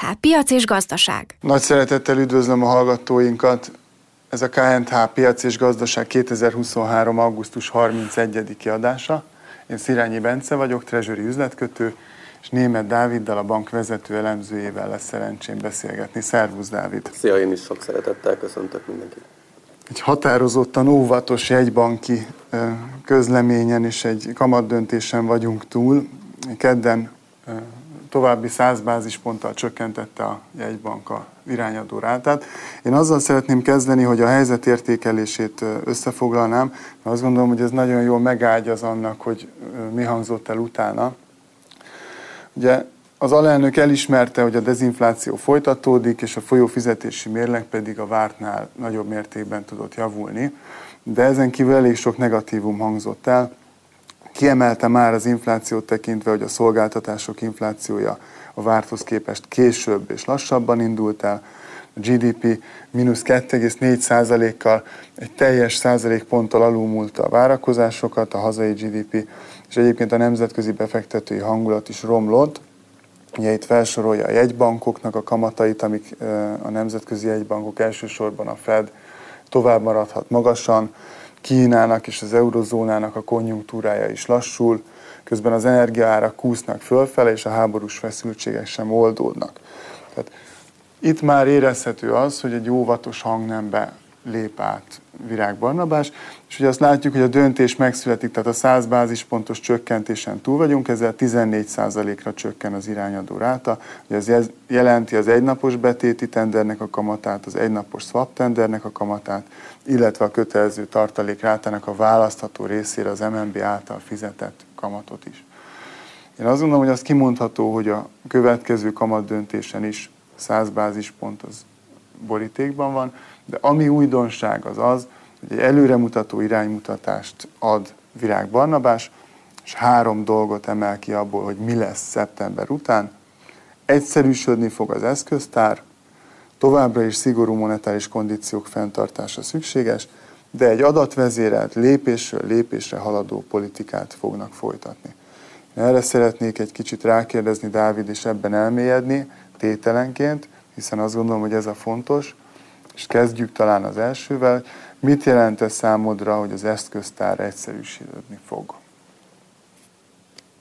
KNTH Piac és Gazdaság. Nagy szeretettel üdvözlöm a hallgatóinkat. Ez a KNTH Piac és Gazdaság 2023. augusztus 31-i adása. Én Szirányi Bence vagyok, treasury üzletkötő, és Német Dáviddal, a bank vezető elemzőjével lesz szerencsém beszélgetni. Szervusz, Dávid! Szia, én is sok szeretettel köszöntök mindenkit! Egy határozottan óvatos jegybanki közleményen és egy kamatdöntésen vagyunk túl. Kedden további 100 bázisponttal csökkentette a jegybank a irányadó rátát. Én azzal szeretném kezdeni, hogy a helyzet értékelését összefoglalnám, mert azt gondolom, hogy ez nagyon jól megágyaz annak, hogy mi hangzott el utána. Ugye az alelnök elismerte, hogy a dezinfláció folytatódik, és a folyófizetési mérleg pedig a vártnál nagyobb mértékben tudott javulni, de ezen kívül elég sok negatívum hangzott el. Kiemelte már az inflációt tekintve, hogy a szolgáltatások inflációja a várthoz képest később és lassabban indult el, a GDP mínusz 2,4%-kal egy teljes százalékponttal alulmúlta a várakozásokat, a hazai GDP, és egyébként a nemzetközi befektetői hangulat is romlott. Ugye itt felsorolja a jegybankoknak a kamatait, amik a nemzetközi jegybankok elsősorban a Fed tovább maradhat magasan, Kínának és az eurozónának a konjunktúrája is lassul, közben az energiaárak kúsznak fölfele, és a háborús feszültségek sem oldódnak. Tehát itt már érezhető az, hogy egy óvatos hangnembe lép át Virág Barnabás, és ugye azt látjuk, hogy a döntés megszületik, tehát a 100 bázispontos csökkentésen túl vagyunk, ezzel 14%-ra csökken az irányadó ráta. Ugye ez jelenti az egynapos betéti tendernek a kamatát, az egynapos swap tendernek a kamatát, illetve a kötelező tartalék rátának a választható részére az MNB által fizetett kamatot is. Én azt gondolom, hogy az kimondható, hogy a következő kamat döntésen is 100 bázispont az borítékban van, de ami újdonság az az, hogy egy előremutató iránymutatást ad Virág Barnabás, és három dolgot emel ki abból, hogy mi lesz szeptember után. Egyszerűsödni fog az eszköztár, továbbra is szigorú monetáris kondíciók fenntartása szükséges, de egy adatvezérelt lépésről lépésre haladó politikát fognak folytatni. Erre szeretnék egy kicsit rákérdezni Dávid, és ebben elmélyedni tételenként, hiszen azt gondolom, hogy ez a fontos, és kezdjük talán az elsővel. Mit jelent ez számodra, hogy az eszköztár egyszerűsíteni fog?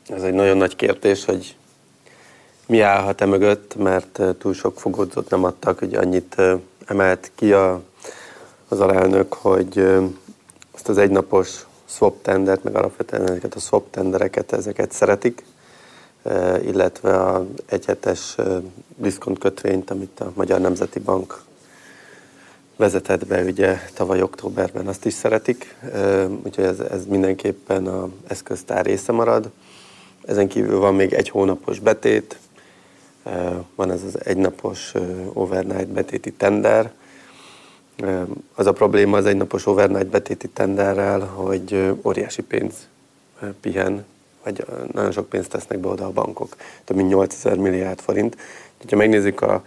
Ez egy nagyon nagy kérdés, hogy mi állhat e mögött, mert túl sok fogódzót nem adtak, hogy annyit emelt ki a, az alelnök, hogy azt az egynapos swap tendert, meg alapvetően ezeket a swap tendereket, ezeket szeretik, illetve a egyhetes diszkont kötvényt, amit a Magyar Nemzeti Bank vezetett be ugye tavaly októberben, azt is szeretik, úgyhogy ez, ez mindenképpen az eszköztár része marad. Ezen kívül van még egy hónapos betét, van ez az egynapos overnight betéti tender. Az a probléma az egynapos overnight betéti tenderrel, hogy óriási pénz pihen, vagy nagyon sok pénzt tesznek be oda a bankok, több mint 8000 milliárd forint. Ha megnézzük a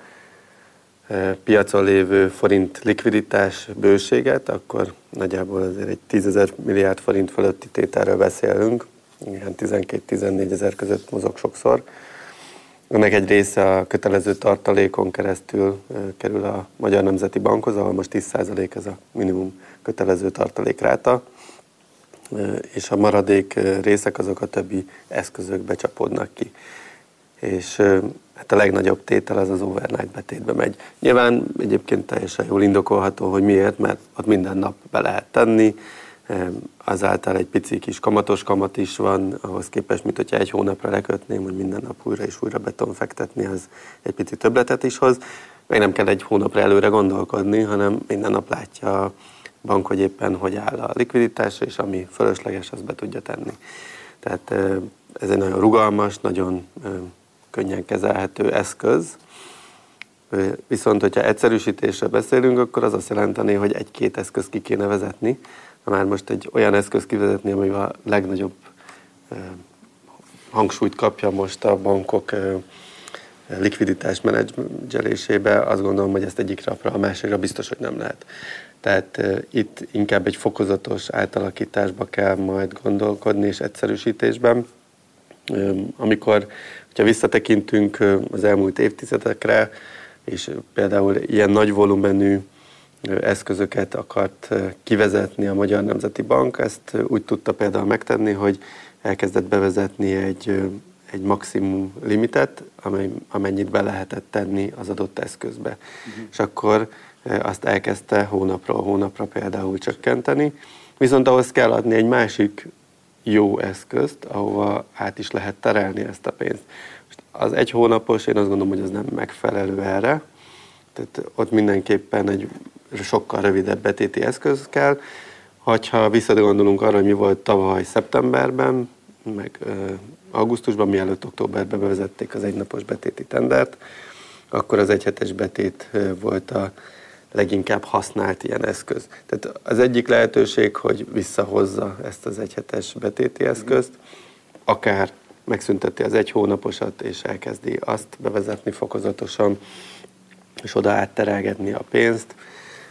piacon lévő forint likviditás bőséget, akkor nagyjából azért egy 10 ezer milliárd forint fölötti tételről beszélünk, ilyen 12-14 ezer között mozog sokszor. Ennek egy része a kötelező tartalékon keresztül kerül a Magyar Nemzeti Bankhoz, ahol most 10% ez a minimum kötelező tartalékráta, és a maradék részek azok a többi eszközökbe csapódnak ki. És hát a legnagyobb tétel az az overnight betétbe megy. Nyilván egyébként teljesen jól indokolható, hogy miért, mert ott minden nap be lehet tenni, azáltal egy pici kis kamatos kamat is van, ahhoz képest, mint hogyha egy hónapra lekötném, hogy minden nap újra és újra beton fektetni, az egy pici többletet is hoz. Meg nem kell egy hónapra előre gondolkodni, hanem minden nap látja a bank, hogy éppen hogy áll a likviditás, és ami fölösleges, azt be tudja tenni. Tehát ez egy nagyon rugalmas, nagyon könnyen kezelhető eszköz. Viszont, hogyha egyszerűsítésre beszélünk, akkor az azt jelenteni, hogy egy-két eszköz ki kéne vezetni. Már most egy olyan eszköz kivezetni, ami a legnagyobb hangsúlyt kapja most a bankok likviditás menedzselésébe, azt gondolom, hogy ezt egyik napra a másikra biztos, hogy nem lehet. Tehát itt inkább egy fokozatos átalakításba kell majd gondolkodni és egyszerűsítésben. Amikor Ha visszatekintünk az elmúlt évtizedekre, és például ilyen nagy volumenű eszközöket akart kivezetni a Magyar Nemzeti Bank, ezt úgy tudta például megtenni, hogy elkezdett bevezetni egy, egy maximum limitet, amely, amennyit be lehetett tenni az adott eszközbe. Uh-huh. És akkor azt elkezdte hónapról hónapra például csökkenteni, viszont ahhoz kell adni egy másik jó eszközt, ahova át is lehet terelni ezt a pénzt. Most az egy hónapos, én azt gondolom, hogy az nem megfelelő erre, tehát ott mindenképpen egy sokkal rövidebb betéti eszköz kell. Ha visszagondolunk arra, hogy mi volt tavaly szeptemberben, meg augusztusban, mielőtt októberben bevezették az egynapos betéti tendert, akkor az egyhetes betét volt a leginkább használt ilyen eszköz. Tehát az egyik lehetőség, hogy visszahozza ezt az egyhetes betéti eszközt, akár megszünteti az egy hónaposat, és elkezdi azt bevezetni fokozatosan, és oda átterelgetni a pénzt,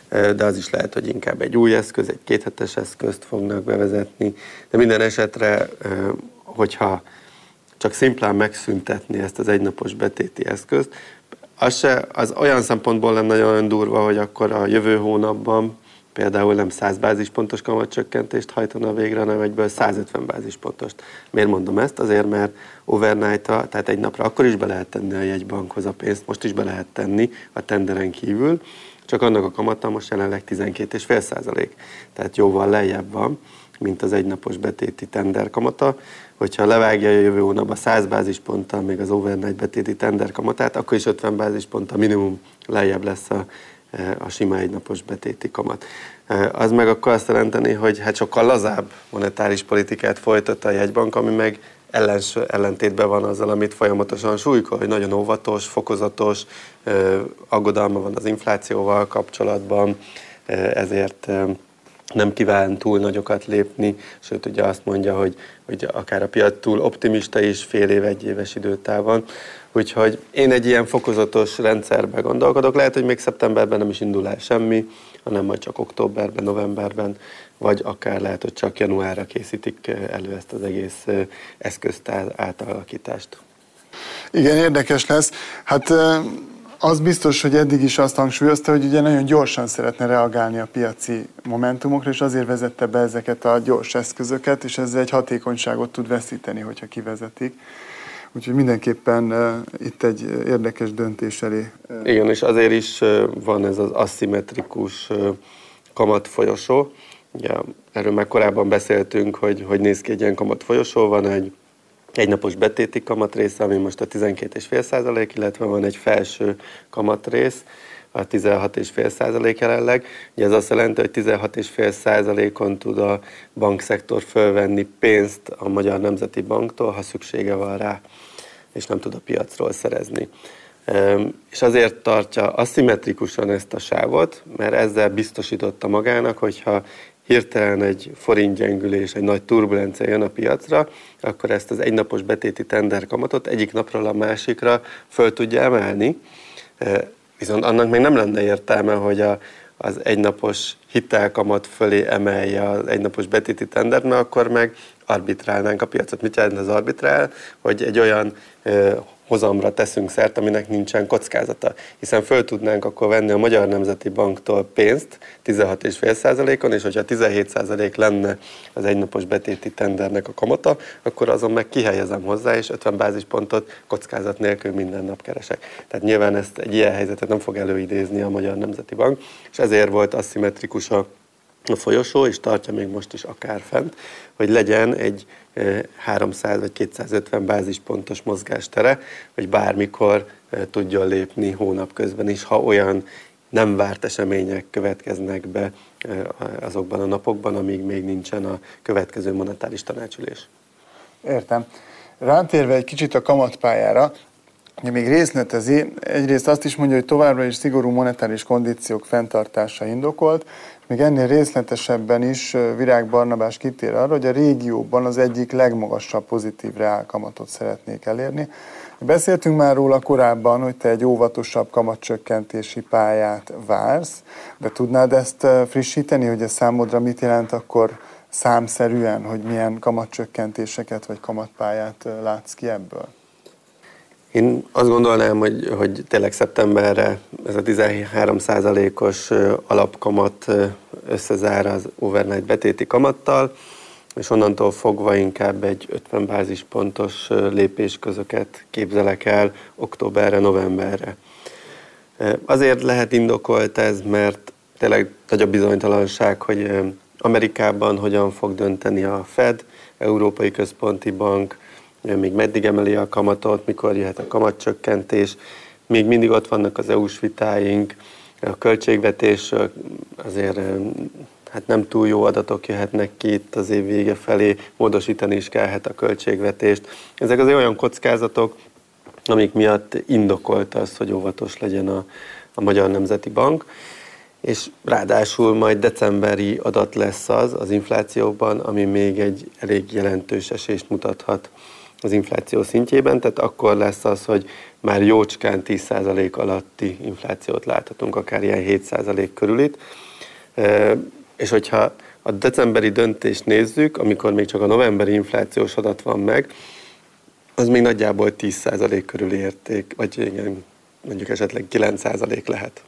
de az is lehet, hogy inkább egy új eszköz, egy kéthetes eszközt fognak bevezetni, de minden esetre, hogyha csak szimplán megszüntetni ezt az egynapos betéti eszközt, az, se, az olyan szempontból lenne nagyon durva, hogy akkor a jövő hónapban például nem 100 bázispontos kamatcsökkentést hajtana végre, hanem egyből 150 bázispontost. Miért mondom ezt? Azért, mert overnight tehát egy napra akkor is be lehet tenni a jegybankhoz a pénzt, most is be lehet tenni a tenderen kívül, csak annak a kamata most jelenleg 12,5 százalék, tehát jóval lejjebb van, mint az egynapos betéti tender kamata. Hogyha levágja a jövő hónapban 100 bázisponttal még az overnight betéti tender kamatát, akkor is 50 bázisponttal minimum lejjebb lesz a, a sima egynapos betéti kamat. Az meg akkor azt jelenteni, hogy hát sokkal lazább monetáris politikát folytat a jegybank, ami meg ellens, ellentétben van azzal, amit folyamatosan súlykol, hogy nagyon óvatos, fokozatos, aggodalma van az inflációval kapcsolatban, ezért nem kíván túl nagyokat lépni, sőt ugye azt mondja, hogy, hogy akár a piac túl optimista is fél év, egy éves időtávon. Úgyhogy én egy ilyen fokozatos rendszerbe gondolkodok. Lehet, hogy még szeptemberben nem is indul el semmi, hanem majd csak októberben, novemberben, vagy akár lehet, hogy csak januárra készítik elő ezt az egész eszköztár átalakítást. Igen, érdekes lesz. Hát az biztos, hogy eddig is azt hangsúlyozta, hogy ugye nagyon gyorsan szeretne reagálni a piaci momentumokra, és azért vezette be ezeket a gyors eszközöket, és ezzel egy hatékonyságot tud veszíteni, hogyha kivezetik. Úgyhogy mindenképpen uh, itt egy érdekes döntés elé. Igen, és azért is van ez az aszimmetrikus uh, kamatfolyosó. Ugye, erről már korábban beszéltünk, hogy hogy néz ki egy ilyen kamatfolyosó. Van egy egynapos betéti kamatrésze, ami most a 12,5 százalék, illetve van egy felső kamatrész, a 16,5 százalék jelenleg. Ugye ez azt jelenti, hogy 16,5 százalékon tud a bankszektor fölvenni pénzt a Magyar Nemzeti Banktól, ha szüksége van rá, és nem tud a piacról szerezni. És azért tartja aszimmetrikusan ezt a sávot, mert ezzel biztosította magának, hogyha hirtelen egy forint gyengülés, egy nagy turbulencia jön a piacra, akkor ezt az egynapos betéti tender kamatot egyik napról a másikra föl tudja emelni. Viszont annak még nem lenne értelme, hogy a, az egynapos hitelkamat fölé emelje az egynapos betéti tendert, mert akkor meg arbitrálnánk a piacot. Mit jelent az arbitrál? Hogy egy olyan hozamra teszünk szert, aminek nincsen kockázata. Hiszen föl tudnánk akkor venni a Magyar Nemzeti Banktól pénzt 16,5%-on, és hogyha 17% lenne az egynapos betéti tendernek a kamata, akkor azon meg kihelyezem hozzá, és 50 bázispontot kockázat nélkül minden nap keresek. Tehát nyilván ezt egy ilyen helyzetet nem fog előidézni a Magyar Nemzeti Bank, és ezért volt aszimmetrikus a a folyosó, és tartja még most is akár fent, hogy legyen egy 300 vagy 250 bázispontos mozgástere, hogy bármikor tudjon lépni hónap közben is, ha olyan nem várt események következnek be azokban a napokban, amíg még nincsen a következő monetáris tanácsülés. Értem. Rántérve egy kicsit a kamatpályára, még részletezi, egyrészt azt is mondja, hogy továbbra is szigorú monetáris kondíciók fenntartása indokolt, még ennél részletesebben is Virág Barnabás kitér arra, hogy a régióban az egyik legmagasabb pozitív reálkamatot szeretnék elérni. Beszéltünk már róla korábban, hogy te egy óvatosabb kamatcsökkentési pályát vársz, de tudnád ezt frissíteni, hogy ez számodra mit jelent akkor számszerűen, hogy milyen kamatcsökkentéseket vagy kamatpályát látsz ki ebből? Én azt gondolnám, hogy, hogy tényleg szeptemberre ez a 13% os alapkamat összezár az overnight betéti kamattal, és onnantól fogva inkább egy 50 bázispontos lépésközöket képzelek el októberre, novemberre. Azért lehet indokolt ez, mert tényleg nagy a bizonytalanság, hogy Amerikában hogyan fog dönteni a Fed, Európai Központi Bank, még meddig emeli a kamatot, mikor jöhet a kamatcsökkentés. Még mindig ott vannak az EU-s vitáink, a költségvetés azért hát nem túl jó adatok jöhetnek ki itt az év vége felé, módosítani is kellhet a költségvetést. Ezek azért olyan kockázatok, amik miatt indokolt az, hogy óvatos legyen a, a Magyar Nemzeti Bank és ráadásul majd decemberi adat lesz az az inflációban, ami még egy elég jelentős esést mutathat az infláció szintjében, tehát akkor lesz az, hogy már jócskán 10% alatti inflációt láthatunk, akár ilyen 7% körülit. És hogyha a decemberi döntést nézzük, amikor még csak a novemberi inflációs adat van meg, az még nagyjából 10% körüli érték, vagy igen, mondjuk esetleg 9% lehet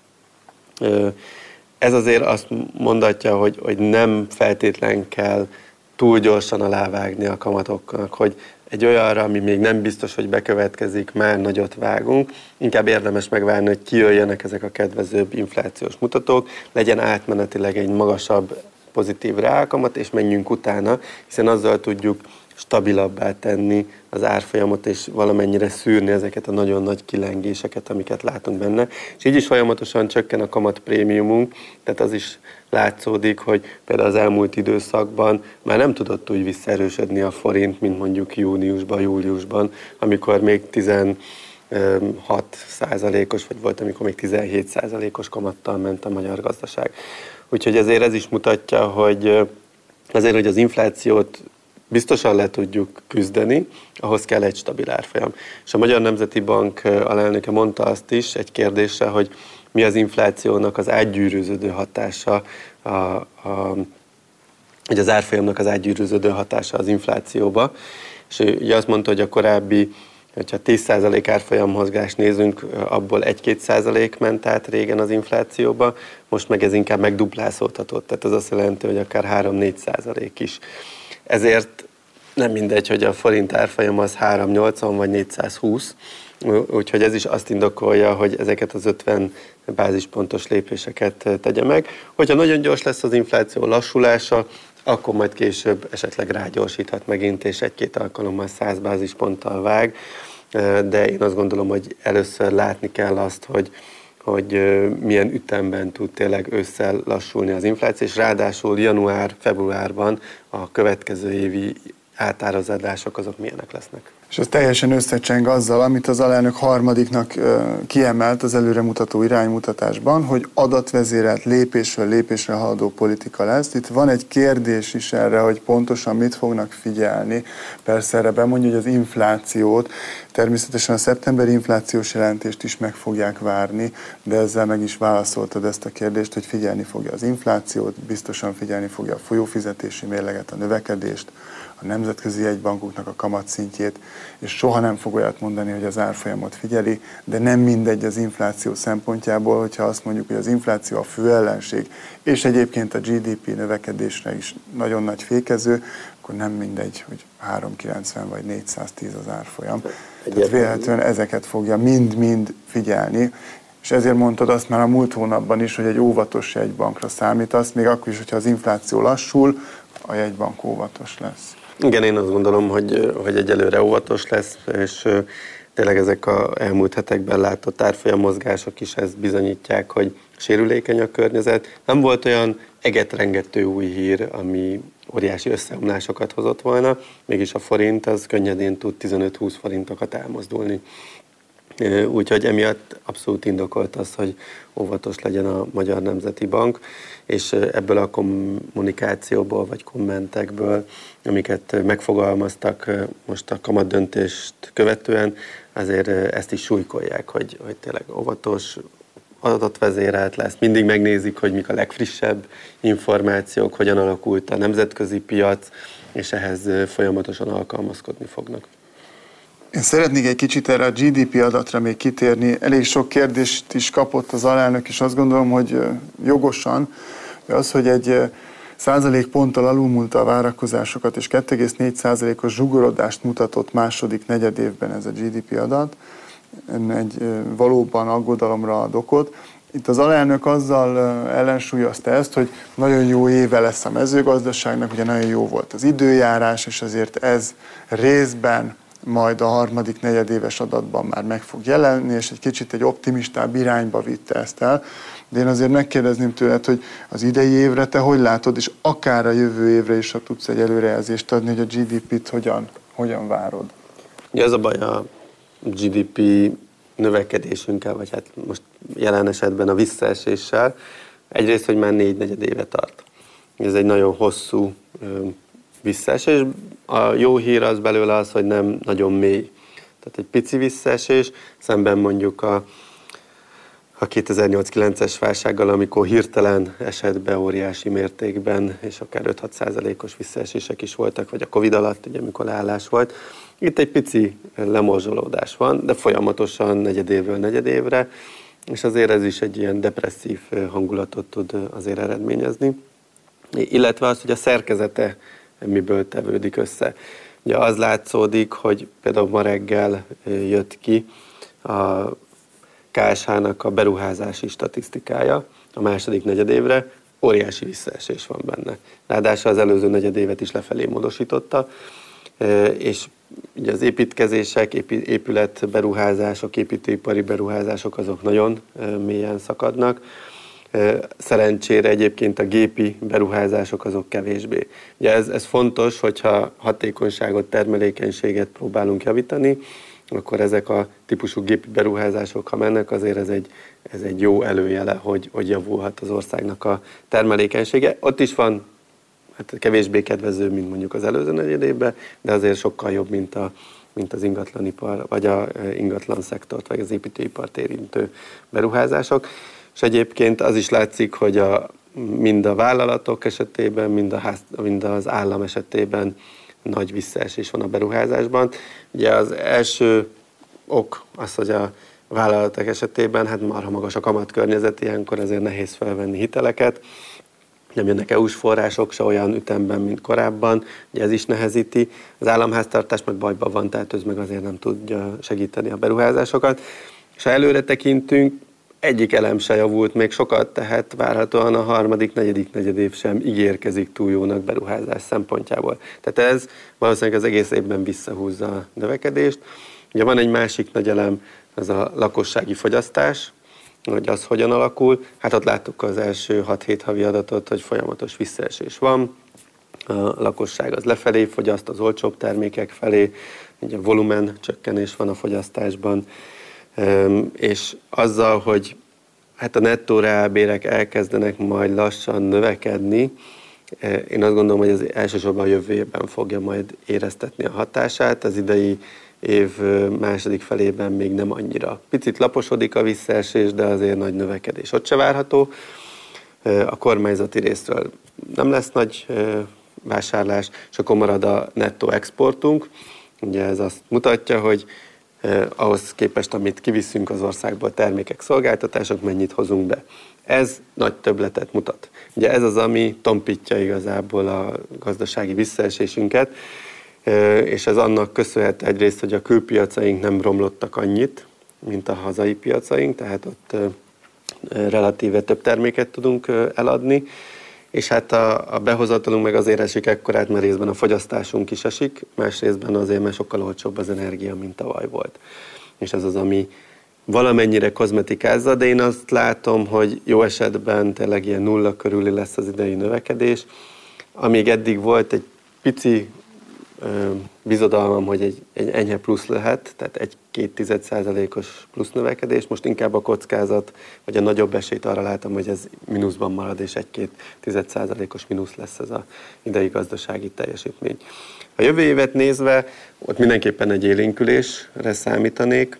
ez azért azt mondatja, hogy, hogy nem feltétlen kell túl gyorsan alávágni a kamatoknak, hogy egy olyanra, ami még nem biztos, hogy bekövetkezik, már nagyot vágunk, inkább érdemes megvárni, hogy kijöjjenek ezek a kedvezőbb inflációs mutatók, legyen átmenetileg egy magasabb pozitív reálkamat, és menjünk utána, hiszen azzal tudjuk stabilabbá tenni az árfolyamot, és valamennyire szűrni ezeket a nagyon nagy kilengéseket, amiket látunk benne. És így is folyamatosan csökken a kamat prémiumunk, tehát az is látszódik, hogy például az elmúlt időszakban már nem tudott úgy visszaerősödni a forint, mint mondjuk júniusban, júliusban, amikor még 16 százalékos, vagy volt, amikor még 17 százalékos kamattal ment a magyar gazdaság. Úgyhogy ezért ez is mutatja, hogy azért, hogy az inflációt biztosan le tudjuk küzdeni, ahhoz kell egy stabil árfolyam. És a Magyar Nemzeti Bank alelnöke mondta azt is egy kérdésre, hogy mi az inflációnak az átgyűrűződő hatása, a, a, hogy az árfolyamnak az átgyűrűződő hatása az inflációba. És ő ugye azt mondta, hogy a korábbi hogyha 10% árfolyam mozgást nézünk, abból 1-2% ment át régen az inflációba, most meg ez inkább megduplázódhatott, tehát ez azt jelenti, hogy akár 3-4% is. Ezért nem mindegy, hogy a forint árfolyam az 380 vagy 420, úgyhogy ez is azt indokolja, hogy ezeket az 50 bázispontos lépéseket tegye meg. Hogyha nagyon gyors lesz az infláció lassulása, akkor majd később esetleg rágyorsíthat megint, és egy-két alkalommal 100 bázisponttal vág, de én azt gondolom, hogy először látni kell azt, hogy hogy milyen ütemben tud tényleg ősszel lassulni az infláció, és ráadásul január-februárban a következő évi átárazadások azok milyenek lesznek. És ez teljesen összecseng azzal, amit az alelnök harmadiknak kiemelt az előremutató iránymutatásban, hogy adatvezérelt lépésről lépésre haladó politika lesz. Itt van egy kérdés is erre, hogy pontosan mit fognak figyelni. Persze erre bemondja, hogy az inflációt, természetesen a szeptemberi inflációs jelentést is meg fogják várni, de ezzel meg is válaszoltad ezt a kérdést, hogy figyelni fogja az inflációt, biztosan figyelni fogja a folyófizetési mérleget, a növekedést, a nemzetközi jegybankoknak a kamatszintjét, és soha nem fog olyat mondani, hogy az árfolyamot figyeli, de nem mindegy az infláció szempontjából, hogyha azt mondjuk, hogy az infláció a fő ellenség, és egyébként a GDP növekedésre is nagyon nagy fékező, akkor nem mindegy, hogy 390 vagy 410 az árfolyam. Tehát véletlenül ezeket fogja mind-mind figyelni, és ezért mondtad azt már a múlt hónapban is, hogy egy óvatos jegybankra számítasz, még akkor is, hogyha az infláció lassul, a jegybank óvatos lesz. Igen, én azt gondolom, hogy, hogy egyelőre óvatos lesz, és tényleg ezek a elmúlt hetekben látott árfolyam mozgások is ezt bizonyítják, hogy sérülékeny a környezet. Nem volt olyan egetrengető új hír, ami óriási összeomlásokat hozott volna, mégis a forint az könnyedén tud 15-20 forintokat elmozdulni. Úgyhogy emiatt abszolút indokolt az, hogy óvatos legyen a Magyar Nemzeti Bank, és ebből a kommunikációból vagy kommentekből, amiket megfogalmaztak most a kamat döntést követően, azért ezt is súlykolják, hogy, hogy tényleg óvatos, adatvezérelt lesz, mindig megnézik, hogy mik a legfrissebb információk, hogyan alakult a nemzetközi piac, és ehhez folyamatosan alkalmazkodni fognak. Én szeretnék egy kicsit erre a GDP adatra még kitérni. Elég sok kérdést is kapott az alelnök, és azt gondolom, hogy jogosan, az, hogy egy százalékponttal alulmúlta a várakozásokat, és 2,4 százalékos zsugorodást mutatott második negyed évben ez a GDP adat, egy valóban aggodalomra ad okot. Itt az alelnök azzal ellensúlyozta ezt, hogy nagyon jó éve lesz a mezőgazdaságnak, ugye nagyon jó volt az időjárás, és azért ez részben majd a harmadik negyedéves adatban már meg fog jelenni, és egy kicsit egy optimistább irányba vitte ezt el. De én azért megkérdezném tőled, hogy az idei évre te hogy látod, és akár a jövő évre is, ha tudsz egy előrejelzést adni, hogy a GDP-t hogyan, hogyan várod? Ja, ez a baj a GDP növekedésünkkel, vagy hát most jelen esetben a visszaeséssel, egyrészt, hogy már négy negyed éve tart. Ez egy nagyon hosszú visszaesés. A jó hír az belőle az, hogy nem nagyon mély. Tehát egy pici visszaesés, szemben mondjuk a, a 2008-9-es válsággal, amikor hirtelen esett be óriási mértékben, és akár 5-6 százalékos visszaesések is voltak, vagy a Covid alatt, ugye, amikor leállás volt. Itt egy pici lemorzsolódás van, de folyamatosan negyedévről negyedévre, és azért ez is egy ilyen depresszív hangulatot tud azért eredményezni. Illetve az, hogy a szerkezete miből tevődik össze. Ugye az látszódik, hogy például ma reggel jött ki a KSH-nak a beruházási statisztikája a második negyedévre, óriási visszaesés van benne. Ráadásul az előző negyedévet is lefelé módosította, és ugye az építkezések, épület beruházások, építőipari beruházások azok nagyon mélyen szakadnak. Szerencsére egyébként a gépi beruházások azok kevésbé. Ugye ez, ez fontos, hogyha hatékonyságot, termelékenységet próbálunk javítani, akkor ezek a típusú gépi beruházások, ha mennek, azért ez egy, ez egy jó előjele, hogy, hogy javulhat az országnak a termelékenysége. Ott is van hát kevésbé kedvező, mint mondjuk az előző negyedében, de azért sokkal jobb, mint, a, mint az ingatlanipar, vagy a ingatlan szektort, vagy az építőipart érintő beruházások. És egyébként az is látszik, hogy a, mind a vállalatok esetében, mind, a ház, mind az állam esetében nagy visszaesés van a beruházásban. Ugye az első ok az, hogy a vállalatok esetében hát marha magas a kamatkörnyezet, ilyenkor ezért nehéz felvenni hiteleket. Nem jönnek EU-s források se olyan ütemben, mint korábban, ugye ez is nehezíti. Az államháztartás meg bajban van, tehát ez meg azért nem tudja segíteni a beruházásokat. És ha előre tekintünk, egyik elem se javult még sokat, tehát várhatóan a harmadik, negyedik negyedév sem ígérkezik túl jónak beruházás szempontjából. Tehát ez valószínűleg az egész évben visszahúzza a növekedést. Ugye van egy másik nagy elem, az a lakossági fogyasztás, hogy az hogyan alakul. Hát ott láttuk az első 6-7 havi adatot, hogy folyamatos visszaesés van. A lakosság az lefelé fogyaszt, az olcsóbb termékek felé, ugye volumen csökkenés van a fogyasztásban, és azzal, hogy hát a nettó reálbérek elkezdenek majd lassan növekedni, én azt gondolom, hogy ez elsősorban a jövő évben fogja majd éreztetni a hatását. Az idei év második felében még nem annyira. Picit laposodik a visszaesés, de azért nagy növekedés ott se várható. A kormányzati részről nem lesz nagy vásárlás, és akkor marad a nettó exportunk. Ugye ez azt mutatja, hogy eh, ahhoz képest, amit kiviszünk az országból, termékek, szolgáltatások, mennyit hozunk be. Ez nagy többletet mutat. Ugye ez az, ami tompítja igazából a gazdasági visszaesésünket, és ez annak köszönhet egyrészt, hogy a külpiacaink nem romlottak annyit, mint a hazai piacaink, tehát ott relatíve több terméket tudunk eladni, és hát a, a behozatalunk meg azért esik ekkorát, mert részben a fogyasztásunk is esik, más részben azért, mert sokkal olcsóbb az energia, mint tavaly volt. És ez az, ami valamennyire kozmetikázza, de én azt látom, hogy jó esetben tényleg ilyen nulla körüli lesz az idei növekedés. Amíg eddig volt egy pici ö, bizodalmam, hogy egy, egy enyhe plusz lehet, tehát egy 2%-os plusz növekedés most inkább a kockázat, vagy a nagyobb esélyt arra látom, hogy ez mínuszban marad, és 1-2%-os mínusz lesz ez a idei gazdasági teljesítmény. A jövő évet nézve, ott mindenképpen egy élénkülésre számítanék.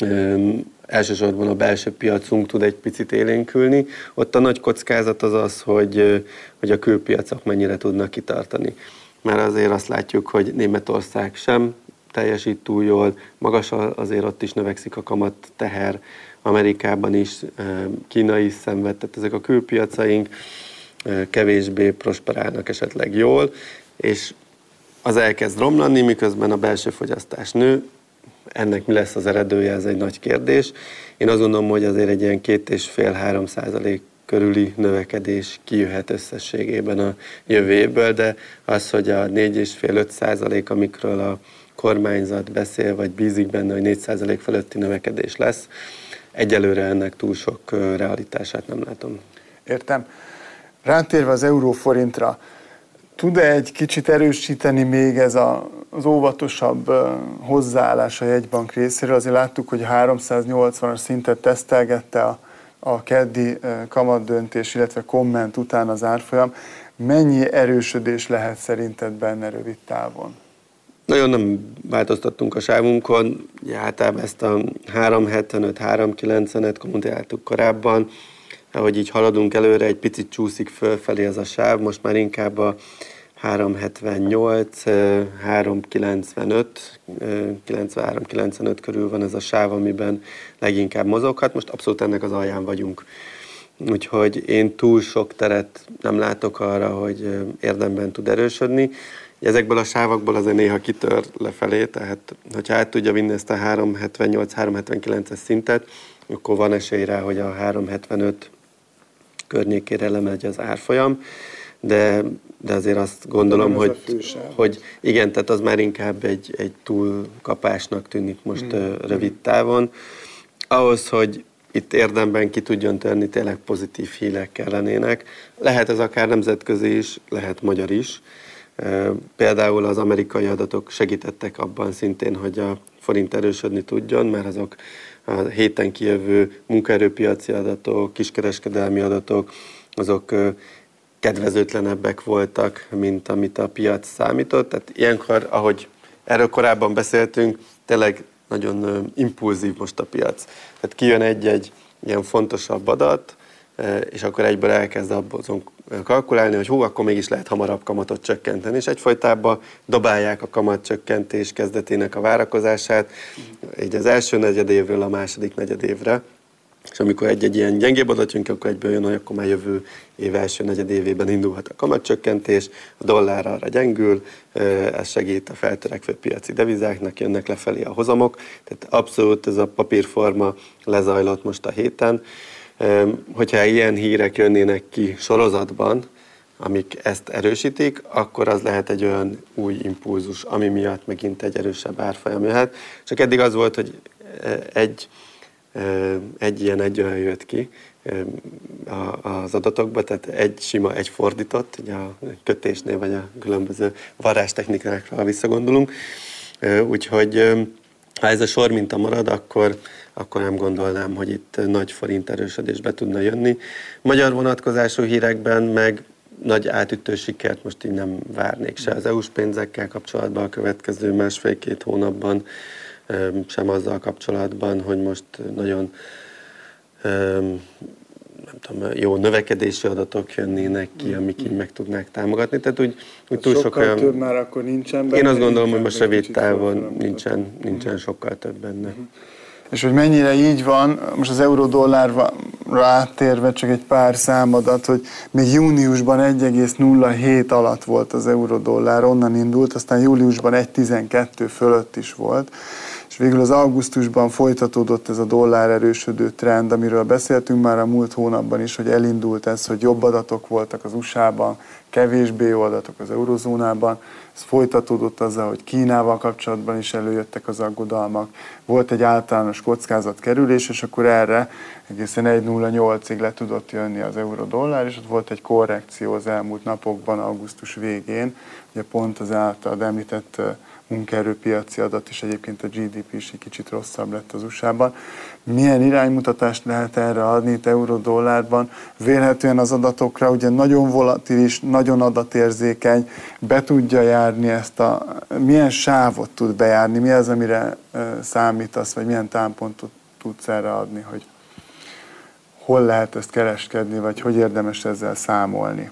Um, elsősorban a belső piacunk tud egy picit élénkülni. Ott a nagy kockázat az az, hogy, hogy a külpiacok mennyire tudnak kitartani. Mert azért azt látjuk, hogy Németország sem teljesít túl jól, magas azért ott is növekszik a kamat teher, Amerikában is, Kína is szenved, tehát ezek a külpiacaink kevésbé prosperálnak esetleg jól, és az elkezd romlani, miközben a belső fogyasztás nő, ennek mi lesz az eredője, ez egy nagy kérdés. Én azt gondolom, hogy azért egy ilyen két és fél három százalék körüli növekedés kijöhet összességében a jövő évből, de az, hogy a 4,5-5 százalék, amikről a kormányzat beszél, vagy bízik benne, hogy 4 százalék feletti növekedés lesz, egyelőre ennek túl sok realitását nem látom. Értem. Rátérve az euróforintra, tud-e egy kicsit erősíteni még ez a, az óvatosabb hozzáállás a jegybank részéről? Azért láttuk, hogy 380-as szintet tesztelgette a, a keddi kamatdöntés, illetve komment után az árfolyam. Mennyi erősödés lehet szerinted benne rövid távon? Nagyon nem változtattunk a sávunkon, általában ezt a 375-390-et kommentáltuk korábban, ahogy így haladunk előre, egy picit csúszik fölfelé ez a sáv, most már inkább a 378, 395, 93-95 körül van ez a sáv, amiben leginkább mozoghat. Most abszolút ennek az alján vagyunk. Úgyhogy én túl sok teret nem látok arra, hogy érdemben tud erősödni. Ezekből a sávokból azért néha kitör lefelé, tehát hogyha át tudja vinni ezt a 378-379-es szintet, akkor van esély rá, hogy a 375 környékére lemegy az árfolyam, de, de azért azt gondolom, hogy, hogy igen, tehát az már inkább egy, egy túlkapásnak tűnik most hmm. rövid távon. Ahhoz, hogy itt érdemben ki tudjon törni, tényleg pozitív hírek kellenének. Lehet ez akár nemzetközi is, lehet magyar is. Például az amerikai adatok segítettek abban szintén, hogy a forint erősödni tudjon, mert azok a héten kijövő munkaerőpiaci adatok, kiskereskedelmi adatok, azok kedvezőtlenebbek voltak, mint amit a piac számított. Tehát ilyenkor, ahogy erről korábban beszéltünk, tényleg nagyon impulzív most a piac. Tehát kijön egy-egy ilyen fontosabb adat, és akkor egyből elkezd abban kalkulálni, hogy hú, akkor mégis lehet hamarabb kamatot csökkenteni, és egyfolytában dobálják a kamatcsökkentés kezdetének a várakozását, így az első negyedévről a második negyedévre, és amikor egy-egy ilyen gyengébb adat jön ki, akkor egyből jön, hogy akkor már jövő év első negyedévében indulhat a kamatcsökkentés, a dollár arra gyengül, ez segít a feltörekvő piaci devizáknak, jönnek lefelé a hozamok, tehát abszolút ez a papírforma lezajlott most a héten. Hogyha ilyen hírek jönnének ki sorozatban, amik ezt erősítik, akkor az lehet egy olyan új impulzus, ami miatt megint egy erősebb árfolyam jöhet. Csak eddig az volt, hogy egy, egy ilyen, egy olyan jött ki az adatokba, tehát egy sima, egy fordított, ugye a kötésnél vagy a különböző varázstechnikákra visszagondolunk. Úgyhogy ha ez a sor minta marad, akkor akkor nem gondolnám, hogy itt nagy forint erősödésbe tudna jönni. Magyar vonatkozású hírekben meg nagy átütő sikert most így nem várnék se az EU-s pénzekkel kapcsolatban a következő másfél-két hónapban, sem azzal kapcsolatban, hogy most nagyon nem tudom, jó növekedési adatok jönnének ki, amik így meg tudnák támogatni. Tehát úgy, úgy túl sokkal sok olyan... több már akkor nincsen benne. Én azt gondolom, hogy most rövid távon nincsen, nincsen sokkal több benne. Uh-huh. És hogy mennyire így van, most az euró-dollárra áttérve csak egy pár számadat, hogy még júniusban 1,07 alatt volt az euró-dollár, onnan indult, aztán júliusban 1,12 fölött is volt végül az augusztusban folytatódott ez a dollár erősödő trend, amiről beszéltünk már a múlt hónapban is, hogy elindult ez, hogy jobb adatok voltak az USA-ban, kevésbé jó adatok az eurozónában. Ez folytatódott azzal, hogy Kínával kapcsolatban is előjöttek az aggodalmak. Volt egy általános kockázatkerülés, és akkor erre egészen 1,08-ig le tudott jönni az euró-dollár, és ott volt egy korrekció az elmúlt napokban, augusztus végén, ugye pont az által említett munkaerőpiaci adat is, egyébként a GDP is egy kicsit rosszabb lett az USA-ban. Milyen iránymutatást lehet erre adni itt euró-dollárban? Vélhetően az adatokra ugye nagyon volatilis, nagyon adatérzékeny, be tudja járni ezt a, milyen sávot tud bejárni, mi az, amire számítasz, vagy milyen támpontot tudsz erre adni, hogy hol lehet ezt kereskedni, vagy hogy érdemes ezzel számolni?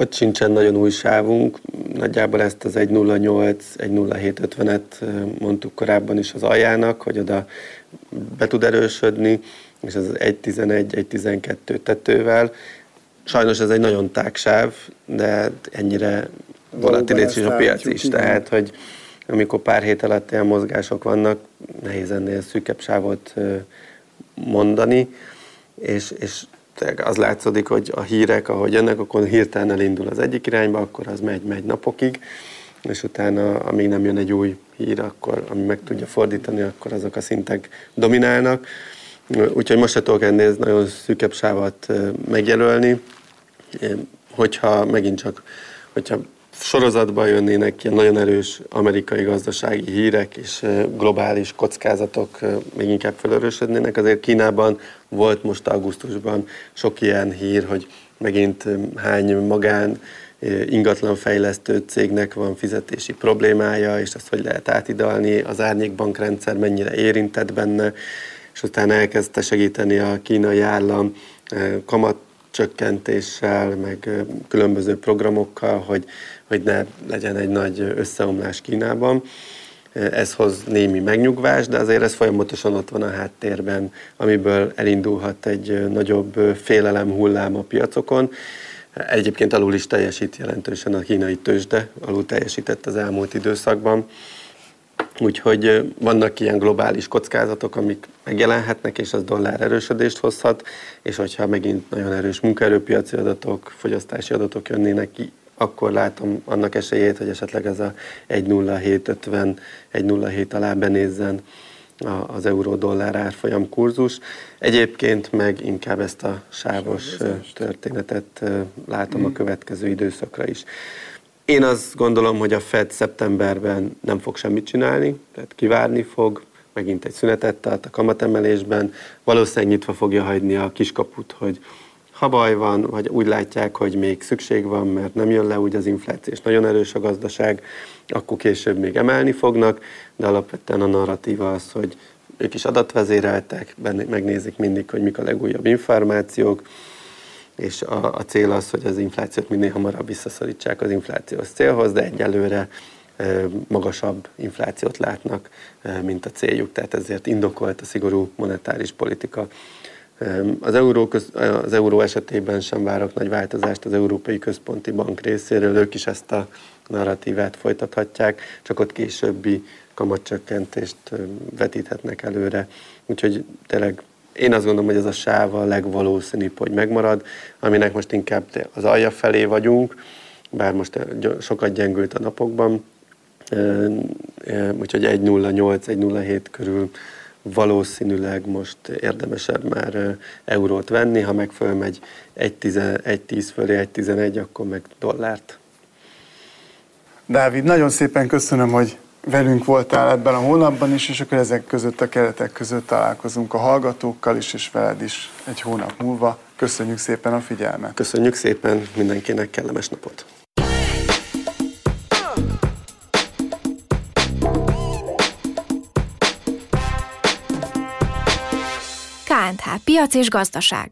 Ott sincsen nagyon új sávunk, nagyjából ezt az 1.08, 1.07.50-et mondtuk korábban is az aljának, hogy oda be tud erősödni, és az 1.11, 1.12 tetővel. Sajnos ez egy nagyon tágsáv, de ennyire volatilis is a piac is, igen. tehát hogy amikor pár hét alatt ilyen mozgások vannak, nehéz ennél szűkebb sávot mondani, és, és az látszódik, hogy a hírek, ahogy jönnek, akkor hirtelen elindul az egyik irányba, akkor az megy, megy napokig, és utána, amíg nem jön egy új hír, akkor, ami meg tudja fordítani, akkor azok a szintek dominálnak. Úgyhogy most se tudok ennél nagyon szűkebb sávat megjelölni, hogyha megint csak, hogyha sorozatban jönnének ilyen nagyon erős amerikai gazdasági hírek és globális kockázatok még inkább felerősödnének. Azért Kínában volt most augusztusban sok ilyen hír, hogy megint hány magán ingatlanfejlesztő cégnek van fizetési problémája, és azt hogy lehet átidalni, az árnyékbankrendszer mennyire érintett benne, és utána elkezdte segíteni a kínai állam kamat csökkentéssel, meg különböző programokkal, hogy, hogy ne legyen egy nagy összeomlás Kínában. Ez hoz némi megnyugvást, de azért ez folyamatosan ott van a háttérben, amiből elindulhat egy nagyobb félelem hullám a piacokon. Egyébként alul is teljesít jelentősen a kínai tőzsde, alul teljesített az elmúlt időszakban. Úgyhogy vannak ilyen globális kockázatok, amik megjelenhetnek, és az dollár erősödést hozhat, és hogyha megint nagyon erős munkaerőpiaci adatok, fogyasztási adatok jönnének ki, akkor látom annak esélyét, hogy esetleg ez a 1.0750, 1.07 alá benézzen az euró-dollár árfolyam kurzus. Egyébként meg inkább ezt a sávos történetet látom a mm. következő időszakra is. Én azt gondolom, hogy a Fed szeptemberben nem fog semmit csinálni, tehát kivárni fog, megint egy szünetet tart a kamatemelésben, valószínűleg nyitva fogja hagyni a kiskaput, hogy ha baj van, vagy úgy látják, hogy még szükség van, mert nem jön le úgy az infláció, és nagyon erős a gazdaság, akkor később még emelni fognak, de alapvetően a narratíva az, hogy ők is adatvezéreltek, megnézik mindig, hogy mik a legújabb információk, és a, a cél az, hogy az inflációt minél hamarabb visszaszorítsák az inflációs célhoz, de egyelőre magasabb inflációt látnak, mint a céljuk, tehát ezért indokolt a szigorú monetáris politika. Az euró, köz, az euró esetében sem várok nagy változást az Európai Központi Bank részéről, ők is ezt a narratívát folytathatják, csak ott későbbi kamatcsökkentést vetíthetnek előre. Úgyhogy tényleg én azt gondolom, hogy ez a sáv a legvalószínűbb, hogy megmarad, aminek most inkább az alja felé vagyunk, bár most sokat gyengült a napokban, úgyhogy 1.08, 1.07 körül valószínűleg most érdemesebb már eurót venni, ha meg fölmegy 1.10 fölé, 1.11, akkor meg dollárt. Dávid, nagyon szépen köszönöm, hogy velünk voltál ebben a hónapban is, és akkor ezek között a keretek között találkozunk a hallgatókkal is, és veled is egy hónap múlva. Köszönjük szépen a figyelmet! Köszönjük szépen mindenkinek kellemes napot! KNH Piac és Gazdaság